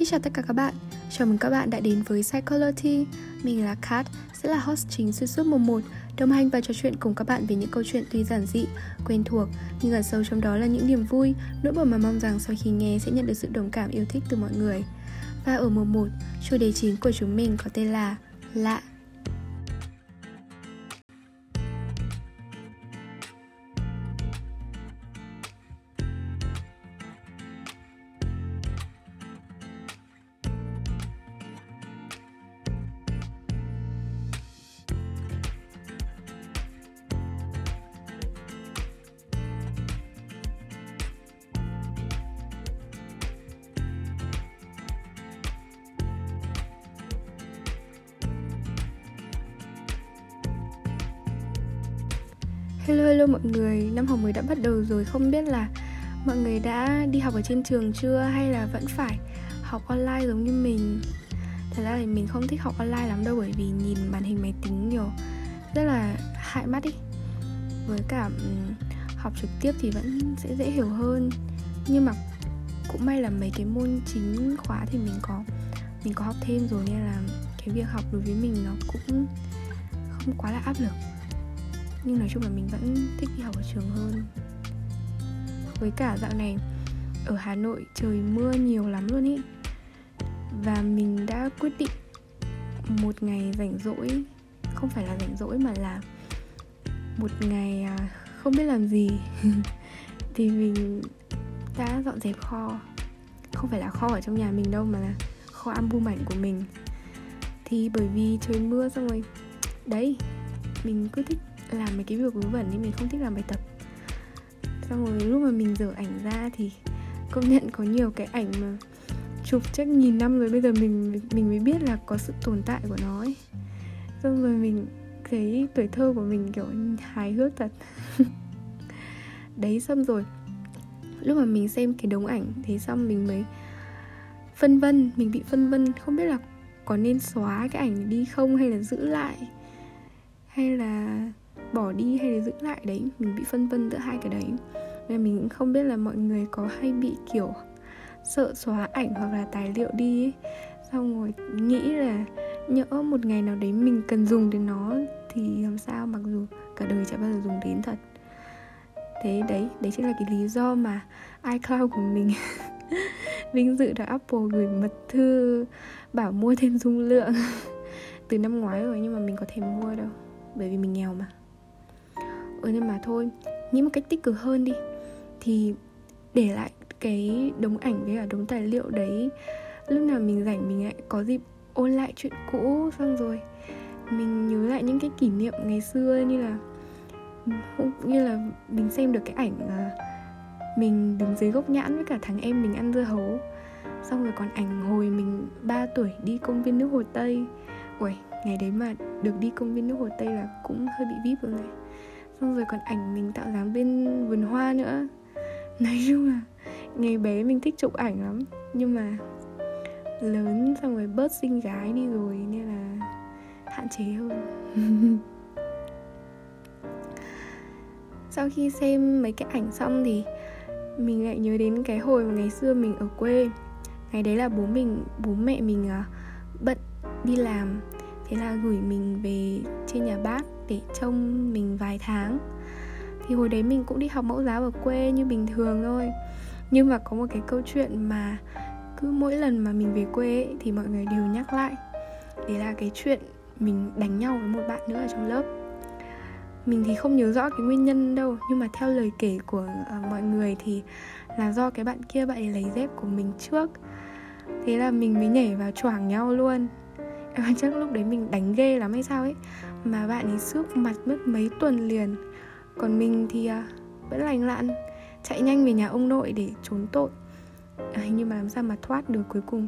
Xin chào tất cả các bạn, chào mừng các bạn đã đến với Psychology. Mình là Kat, sẽ là host chính xuyên suốt mùa 1 Đồng hành và trò chuyện cùng các bạn về những câu chuyện tuy giản dị, quen thuộc Nhưng ẩn sâu trong đó là những niềm vui, nỗi buồn mà mong rằng sau khi nghe sẽ nhận được sự đồng cảm yêu thích từ mọi người. Và ở mùa 1, chủ đề chính của chúng mình có tên là Lạ. Hello hello mọi người, năm học mới đã bắt đầu rồi. Không biết là mọi người đã đi học ở trên trường chưa Hay là vẫn phải học online giống như mình? Thật ra thì mình không thích học online lắm đâu Bởi vì nhìn màn hình máy tính nhiều Rất là hại mắt ý. Với cả ừ, học trực tiếp thì vẫn sẽ dễ hiểu hơn. Nhưng mà cũng may là mấy cái môn chính khóa thì mình có mình có học thêm rồi nên là cái việc học đối với mình nó cũng không quá là áp lực nhưng nói chung là mình vẫn thích đi học ở trường hơn. Với cả dạo này, ở Hà Nội trời mưa nhiều lắm luôn ý. Và mình đã quyết định một ngày rảnh rỗi, không phải là rảnh rỗi mà là một ngày à, không biết làm gì thì mình đã dọn dẹp kho. Không phải là kho ở trong nhà mình đâu mà là kho album ảnh của mình. Thì bởi vì trời mưa xong rồi, đấy, mình cứ thích làm mấy cái việc vớ vẩn nên mình không thích làm bài tập. Xong rồi lúc mà mình dở ảnh ra thì công nhận có nhiều cái ảnh mà chụp chắc nghìn năm rồi, bây giờ mình mình mới biết là có sự tồn tại của nó ấy. Xong rồi mình thấy tuổi thơ của mình kiểu hài hước thật. Đấy, xong rồi lúc mà mình xem cái đống ảnh, thế xong mình mới phân vân, mình bị phân vân không biết là có nên xóa cái ảnh đi không hay là giữ lại, hay là bỏ đi hay là giữ lại đấy, mình bị phân vân giữa hai cái đấy. Nên mình cũng không biết là mọi người có hay bị kiểu sợ xóa ảnh hoặc là tài liệu đi ấy. xong rồi nghĩ là nhỡ một ngày nào đấy mình cần dùng đến nó thì làm sao, mặc dù cả đời chả bao giờ dùng đến thật. Thế đấy đấy chính là cái lý do mà iCloud của mình vinh dự được Apple gửi mật thư bảo mua thêm dung lượng. Từ năm ngoái rồi nhưng mà mình có thể mua đâu, bởi vì mình nghèo mà ừ nên mà thôi. Nghĩ một cách tích cực hơn đi. Thì để lại cái đống ảnh với cả đống tài liệu đấy, lúc nào mình rảnh mình lại có dịp ôn lại chuyện cũ xong rồi. Mình nhớ lại những cái kỷ niệm ngày xưa như là như là mình xem được cái ảnh là mình đứng dưới gốc nhãn với cả thằng em mình ăn dưa hấu. Xong rồi còn ảnh hồi mình 3 tuổi đi công viên nước hồ tây. Ui ngày đấy mà được đi công viên nước hồ tây là cũng hơi bị vip rồi này xong rồi còn ảnh mình tạo dáng bên vườn hoa nữa. Nói chung là ngày bé mình thích chụp ảnh lắm. Nhưng mà lớn xong rồi bớt sinh gái đi rồi nên là hạn chế hơn. Sau khi xem mấy cái ảnh xong thì mình lại nhớ đến cái hồi mà ngày xưa mình ở quê. Ngày đấy là bố mình, bố mẹ mình à, bận đi làm. Thế là gửi mình về trên nhà bác để trông mình vài tháng. Thì hồi đấy mình cũng đi học mẫu giáo ở quê như bình thường thôi. Nhưng mà có một cái câu chuyện mà cứ mỗi lần mà mình về quê ấy, thì mọi người đều nhắc lại. Đấy là cái chuyện mình đánh nhau với một bạn nữa ở trong lớp. Mình thì không nhớ rõ cái nguyên nhân đâu nhưng mà theo lời kể của uh, mọi người thì là do cái bạn kia bạn ấy lấy dép của mình trước. Thế là mình mới nhảy vào choảng nhau luôn. Ờ, chắc lúc đấy mình đánh ghê lắm hay sao ấy. Mà bạn ấy xước mặt mất mấy tuần liền. Còn mình thì à, vẫn lành lặn chạy nhanh về nhà ông nội để trốn tội. À, nhưng mà làm sao mà thoát được cuối cùng.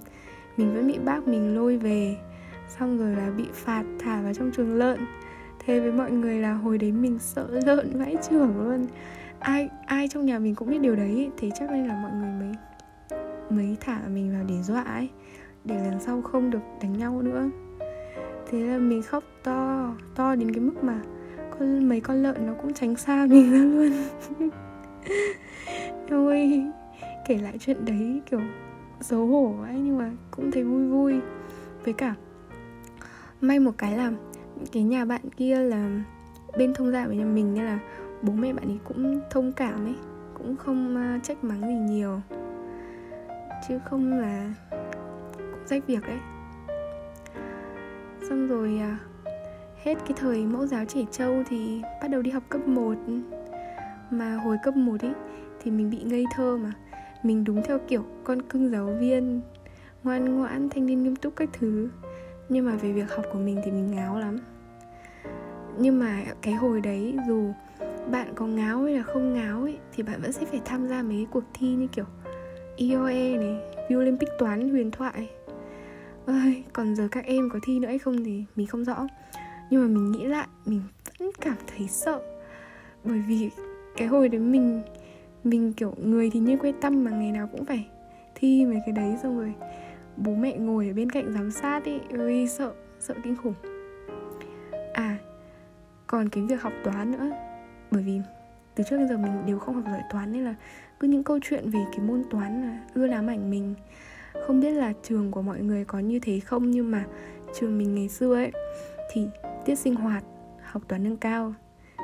Mình vẫn bị bác mình lôi về. Xong rồi là bị phạt thả vào trong trường lợn. Thế với mọi người là hồi đấy mình sợ lợn vãi trưởng luôn. Ai ai trong nhà mình cũng biết điều đấy. Thế chắc nên là mọi người mới mới thả mình vào để dọa ấy để lần sau không được đánh nhau nữa. Thế là mình khóc to to đến cái mức mà con, mấy con lợn nó cũng tránh xa mình ra luôn. Ôi, kể lại chuyện đấy kiểu xấu hổ ấy, nhưng mà cũng thấy vui vui. Với cả, may một cái là cái nhà bạn kia là bên thông gia với nhà mình nên là bố mẹ bạn ấy cũng thông cảm ấy, cũng không trách mắng gì nhiều. Chứ không là rách việc ấy. Xong rồi à, hết cái thời mẫu giáo trẻ trâu thì bắt đầu đi học cấp 1 mà hồi cấp 1 ấy thì mình bị ngây thơ mà. Mình đúng theo kiểu con cưng giáo viên ngoan ngoãn thanh niên nghiêm túc các thứ. Nhưng mà về việc học của mình thì mình ngáo lắm. Nhưng mà cái hồi đấy dù bạn có ngáo hay là không ngáo ấy thì bạn vẫn sẽ phải tham gia mấy cuộc thi như kiểu IOE này, Olympic toán huyền thoại. Ơi, còn giờ các em có thi nữa hay không thì mình không rõ. Nhưng mà mình nghĩ lại mình vẫn cảm thấy sợ. Bởi vì cái hồi đấy mình mình kiểu người thì như quê tâm mà ngày nào cũng phải thi mấy cái đấy xong rồi bố mẹ ngồi ở bên cạnh giám sát ấy ơi sợ sợ kinh khủng à còn cái việc học toán nữa bởi vì từ trước đến giờ mình đều không học giỏi toán nên là cứ những câu chuyện về cái môn toán là ưa làm ảnh mình không biết là trường của mọi người có như thế không, nhưng mà trường mình ngày xưa ấy, thì tiết sinh hoạt, học toán nâng cao.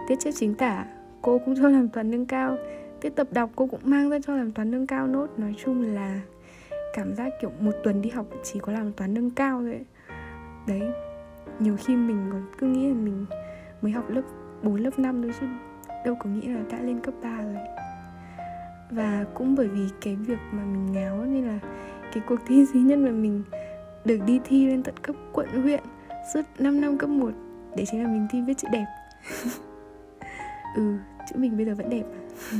Tiết chép chính tả, cô cũng cho làm toán nâng cao. Tiết tập đọc, cô cũng mang ra cho làm toán nâng cao nốt. Nói chung là cảm giác kiểu một tuần đi học chỉ có làm toán nâng cao thôi đấy, nhiều khi mình còn cứ nghĩ là mình mới học lớp 4 lớp 5 thôi chứ đâu có nghĩ là đã lên cấp 3 rồi. Và cũng bởi vì cái việc mà mình ngáo nên là cái cuộc thi duy nhất mà mình được đi thi lên tận cấp quận, huyện suốt 5 năm cấp 1 để chính là mình thi viết chữ đẹp. Ừ chữ mình bây giờ vẫn đẹp à?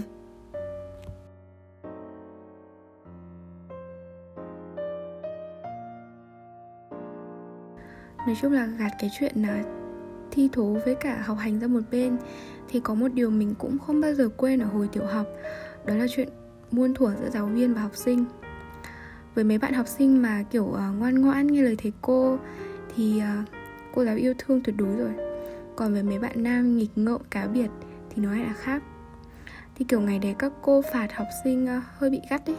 nói chung là gạt cái chuyện là thi thố với cả học hành ra một bên thì có một điều mình cũng không bao giờ quên ở hồi tiểu học, đó là chuyện muôn thuở giữa giáo viên và học sinh với mấy bạn học sinh mà kiểu uh, ngoan ngoãn nghe lời thầy cô thì uh, cô giáo yêu thương tuyệt đối rồi. Còn với mấy bạn nam nghịch ngợm cá biệt thì nói là khác. Thì kiểu ngày đấy các cô phạt học sinh uh, hơi bị gắt đấy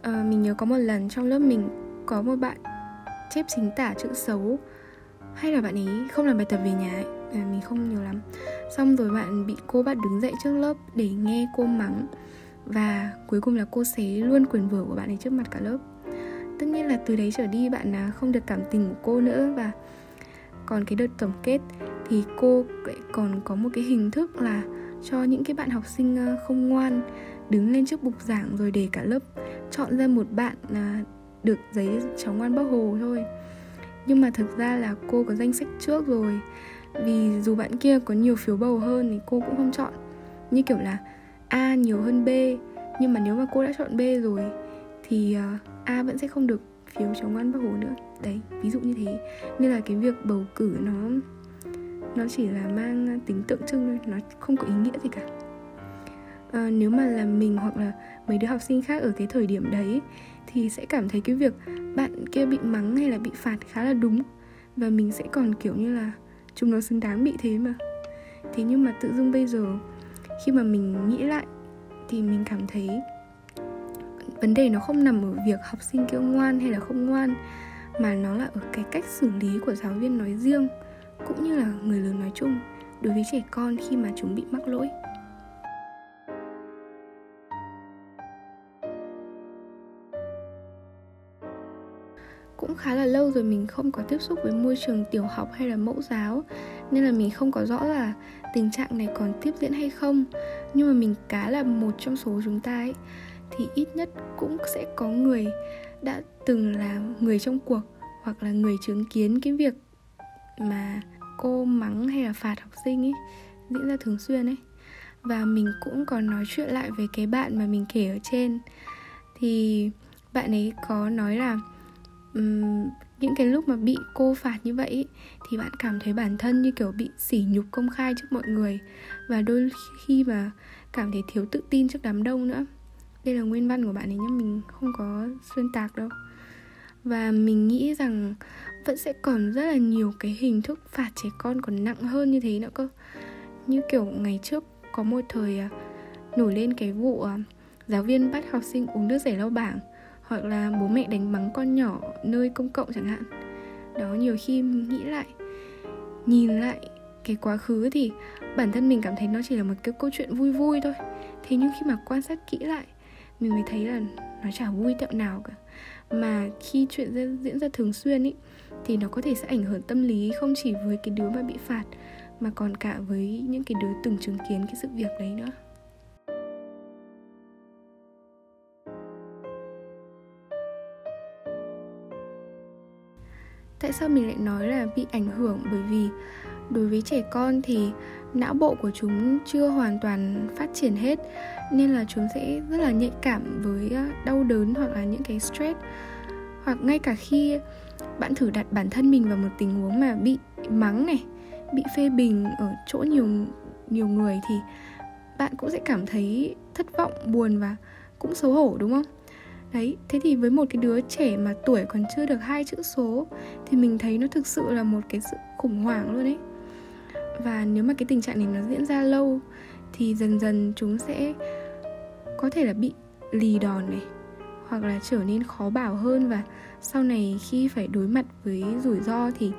uh, mình nhớ có một lần trong lớp mình có một bạn chép chính tả chữ xấu. Hay là bạn ấy không làm bài tập về nhà ấy à, mình không nhiều lắm. Xong rồi bạn bị cô bắt đứng dậy trước lớp để nghe cô mắng và cuối cùng là cô xé luôn quyển vở của bạn ấy trước mặt cả lớp. Tất nhiên là từ đấy trở đi bạn à, không được cảm tình của cô nữa và còn cái đợt tổng kết thì cô còn có một cái hình thức là cho những cái bạn học sinh à, không ngoan đứng lên trước bục giảng rồi để cả lớp chọn ra một bạn à, được giấy cháu ngoan bác hồ thôi. Nhưng mà thực ra là cô có danh sách trước rồi, vì dù bạn kia có nhiều phiếu bầu hơn thì cô cũng không chọn. Như kiểu là a nhiều hơn b nhưng mà nếu mà cô đã chọn b rồi thì ờ, a vẫn sẽ không được phiếu chống ăn bác hồ nữa. Đấy ví dụ như thế. Nên là cái việc bầu cử nó nó chỉ là mang tính tượng trưng thôi nó không có ý nghĩa gì cả. À, nếu mà là mình hoặc là mấy đứa học sinh khác ở cái thời điểm đấy thì sẽ cảm thấy cái việc bạn kia bị mắng hay là bị phạt khá là đúng và mình sẽ còn kiểu như là chúng nó xứng đáng bị thế mà. Thế nhưng mà tự dưng bây giờ khi mà mình nghĩ lại thì mình cảm thấy vấn đề nó không nằm ở việc học sinh kêu ngoan hay là không ngoan, mà nó là ở cái cách xử lý của giáo viên nói riêng cũng như là người lớn nói chung đối với trẻ con khi mà chúng bị mắc lỗi. Cũng khá là lâu rồi mình không có tiếp xúc với môi trường tiểu học hay là mẫu giáo nên là mình không có rõ là tình trạng này còn tiếp diễn hay không. Nhưng mà mình cá là một trong số chúng ta ấy thì ít nhất cũng sẽ có người đã từng là người trong cuộc hoặc là người chứng kiến cái việc mà cô mắng hay là phạt học sinh ấy diễn ra thường xuyên ấy. Và mình cũng còn nói chuyện lại với cái bạn mà mình kể ở trên. Thì bạn ấy có nói là um, những cái lúc mà bị cô phạt như vậy thì bạn cảm thấy bản thân như kiểu bị sỉ nhục công khai trước mọi người. Và đôi khi mà cảm thấy thiếu tự tin trước đám đông nữa. Đây là nguyên văn của bạn ấy nhé, mình không có xuyên tạc đâu. Và mình nghĩ rằng vẫn sẽ còn rất là nhiều cái hình thức phạt trẻ con còn nặng hơn như thế nữa cơ. Như kiểu ngày trước có một thời à, nổi lên cái vụ à, giáo viên bắt học sinh uống nước rẻ lau bảng hoặc là bố mẹ đánh mắng con nhỏ nơi công cộng chẳng hạn. Đó, nhiều khi nghĩ lại, nhìn lại cái quá khứ thì bản thân mình cảm thấy nó chỉ là một cái câu chuyện vui vui thôi. Thế nhưng khi mà quan sát kỹ lại, mình mới thấy là nó chả vui tẹo nào cả. Mà khi chuyện diễn ra thường xuyên ý, thì nó có thể sẽ ảnh hưởng tâm lý không chỉ với cái đứa mà bị phạt, mà còn cả với những cái đứa từng chứng kiến cái sự việc đấy nữa. Sao mình lại nói là bị ảnh hưởng? Bởi vì đối với trẻ con thì não bộ của chúng chưa hoàn toàn phát triển hết, nên là chúng sẽ rất là nhạy cảm với ờ, đau đớn hoặc là những cái stress. Hoặc ngay cả khi bạn thử đặt bản thân mình vào một tình huống mà bị mắng này, bị phê bình ở chỗ nhiều nhiều người thì bạn cũng sẽ cảm thấy thất vọng, buồn và cũng xấu hổ, đúng không? Đấy, thế thì với một cái đứa trẻ mà tuổi còn chưa được hai chữ số, thì mình thấy nó thực sự là một cái sự khủng hoảng luôn ấy. Và nếu mà cái tình trạng này nó diễn ra lâu, thì dần dần chúng sẽ có thể là bị lì đòn này, hoặc là trở nên khó bảo hơn. Và sau này khi phải đối mặt với rủi ro thì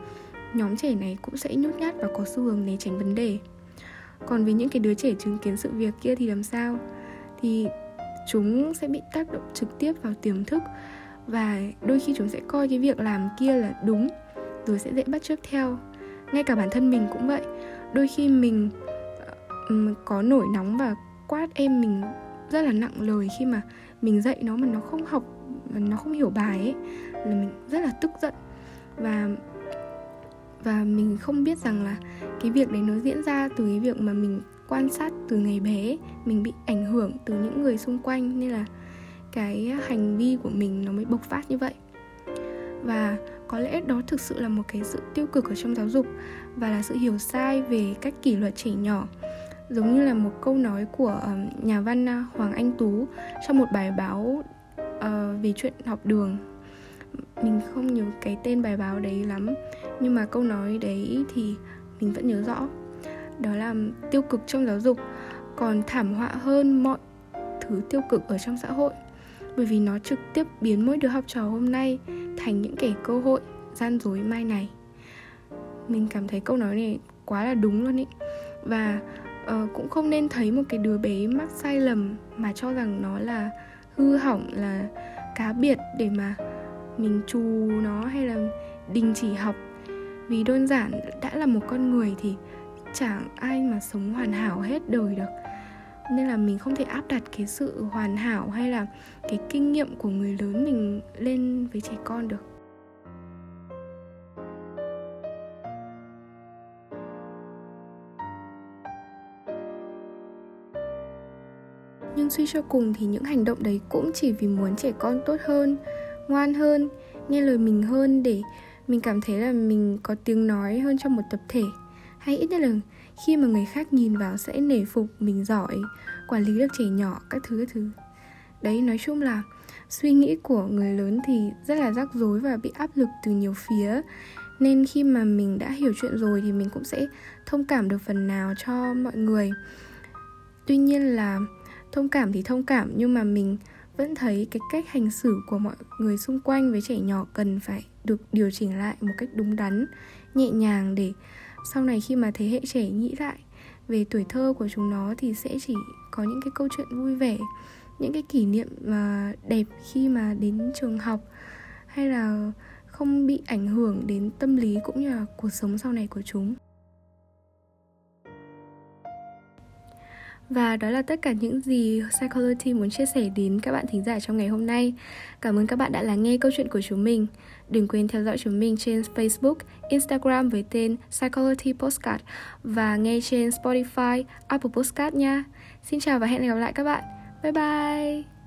nhóm trẻ này cũng sẽ nhút nhát và có xu hướng né tránh vấn đề. Còn với những cái đứa trẻ chứng kiến sự việc kia thì làm sao? Thì chúng sẽ bị tác động trực tiếp vào tiềm thức và đôi khi chúng sẽ coi cái việc làm kia là đúng, rồi sẽ dễ bắt chước theo. Ngay cả bản thân mình cũng vậy. Đôi khi mình ờ, có nổi nóng và quát em mình rất là nặng lời khi mà mình dạy nó mà nó không học, mà nó không hiểu bài ấy, là mình rất là tức giận. Và và mình không biết rằng là cái việc đấy nó diễn ra từ cái việc mà mình quan sát từ ngày bé mình bị ảnh hưởng từ những người xung quanh nên là cái hành vi của mình nó mới bộc phát như vậy. Và có lẽ đó thực sự là một cái sự tiêu cực ở trong giáo dục và là sự hiểu sai về cách kỷ luật trẻ nhỏ. Giống như là một câu nói của nhà văn à, Hoàng Anh Tú trong một bài báo uh, về chuyện học đường. Mình không nhớ cái tên bài báo đấy lắm nhưng mà câu nói đấy thì mình vẫn nhớ rõ đó là tiêu cực trong giáo dục còn thảm họa hơn mọi thứ tiêu cực ở trong xã hội. Bởi vì nó trực tiếp biến mỗi đứa học trò hôm nay thành những kẻ cơ hội gian dối mai này. Mình cảm thấy câu nói này quá là đúng luôn ý. Và uh, cũng không nên thấy một cái đứa bé mắc sai lầm mà cho rằng nó là hư hỏng là cá biệt để mà mình trù nó hay là đình chỉ học. Vì đơn giản đã là một con người thì chẳng ai mà sống hoàn hảo hết đời được. Nên là mình không thể áp đặt cái sự hoàn hảo hay là cái kinh nghiệm của người lớn mình lên với trẻ con được. Nhưng suy cho cùng thì những hành động đấy cũng chỉ vì muốn trẻ con tốt hơn, ngoan hơn, nghe lời mình hơn để mình cảm thấy là mình có tiếng nói hơn trong một tập thể hay ít nhất là khi mà người khác nhìn vào sẽ nể phục mình giỏi, quản lý được trẻ nhỏ, các thứ các thứ. Đấy, nói chung là suy nghĩ của người lớn thì rất là rắc rối và bị áp lực từ nhiều phía. Nên khi mà mình đã hiểu chuyện rồi thì mình cũng sẽ thông cảm được phần nào cho mọi người. Tuy nhiên là thông cảm thì thông cảm, nhưng mà mình vẫn thấy cái cách hành xử của mọi người xung quanh với trẻ nhỏ cần phải được điều chỉnh lại một cách đúng đắn, nhẹ nhàng để sau này khi mà thế hệ trẻ nghĩ lại về tuổi thơ của chúng nó thì sẽ chỉ có những cái câu chuyện vui vẻ, những cái kỷ niệm mà đẹp khi mà đến trường học, hay là không bị ảnh hưởng đến tâm lý cũng như là cuộc sống sau này của chúng. Và đó là tất cả những gì Psychology muốn chia sẻ đến các bạn thính giả trong ngày hôm nay. Cảm ơn các bạn đã lắng nghe câu chuyện của chúng mình. Đừng quên theo dõi chúng mình trên Facebook, Instagram với tên Psychology Postcard và nghe trên Spotify, Apple Postcard nha. Xin chào và hẹn gặp lại các bạn. Bye bye!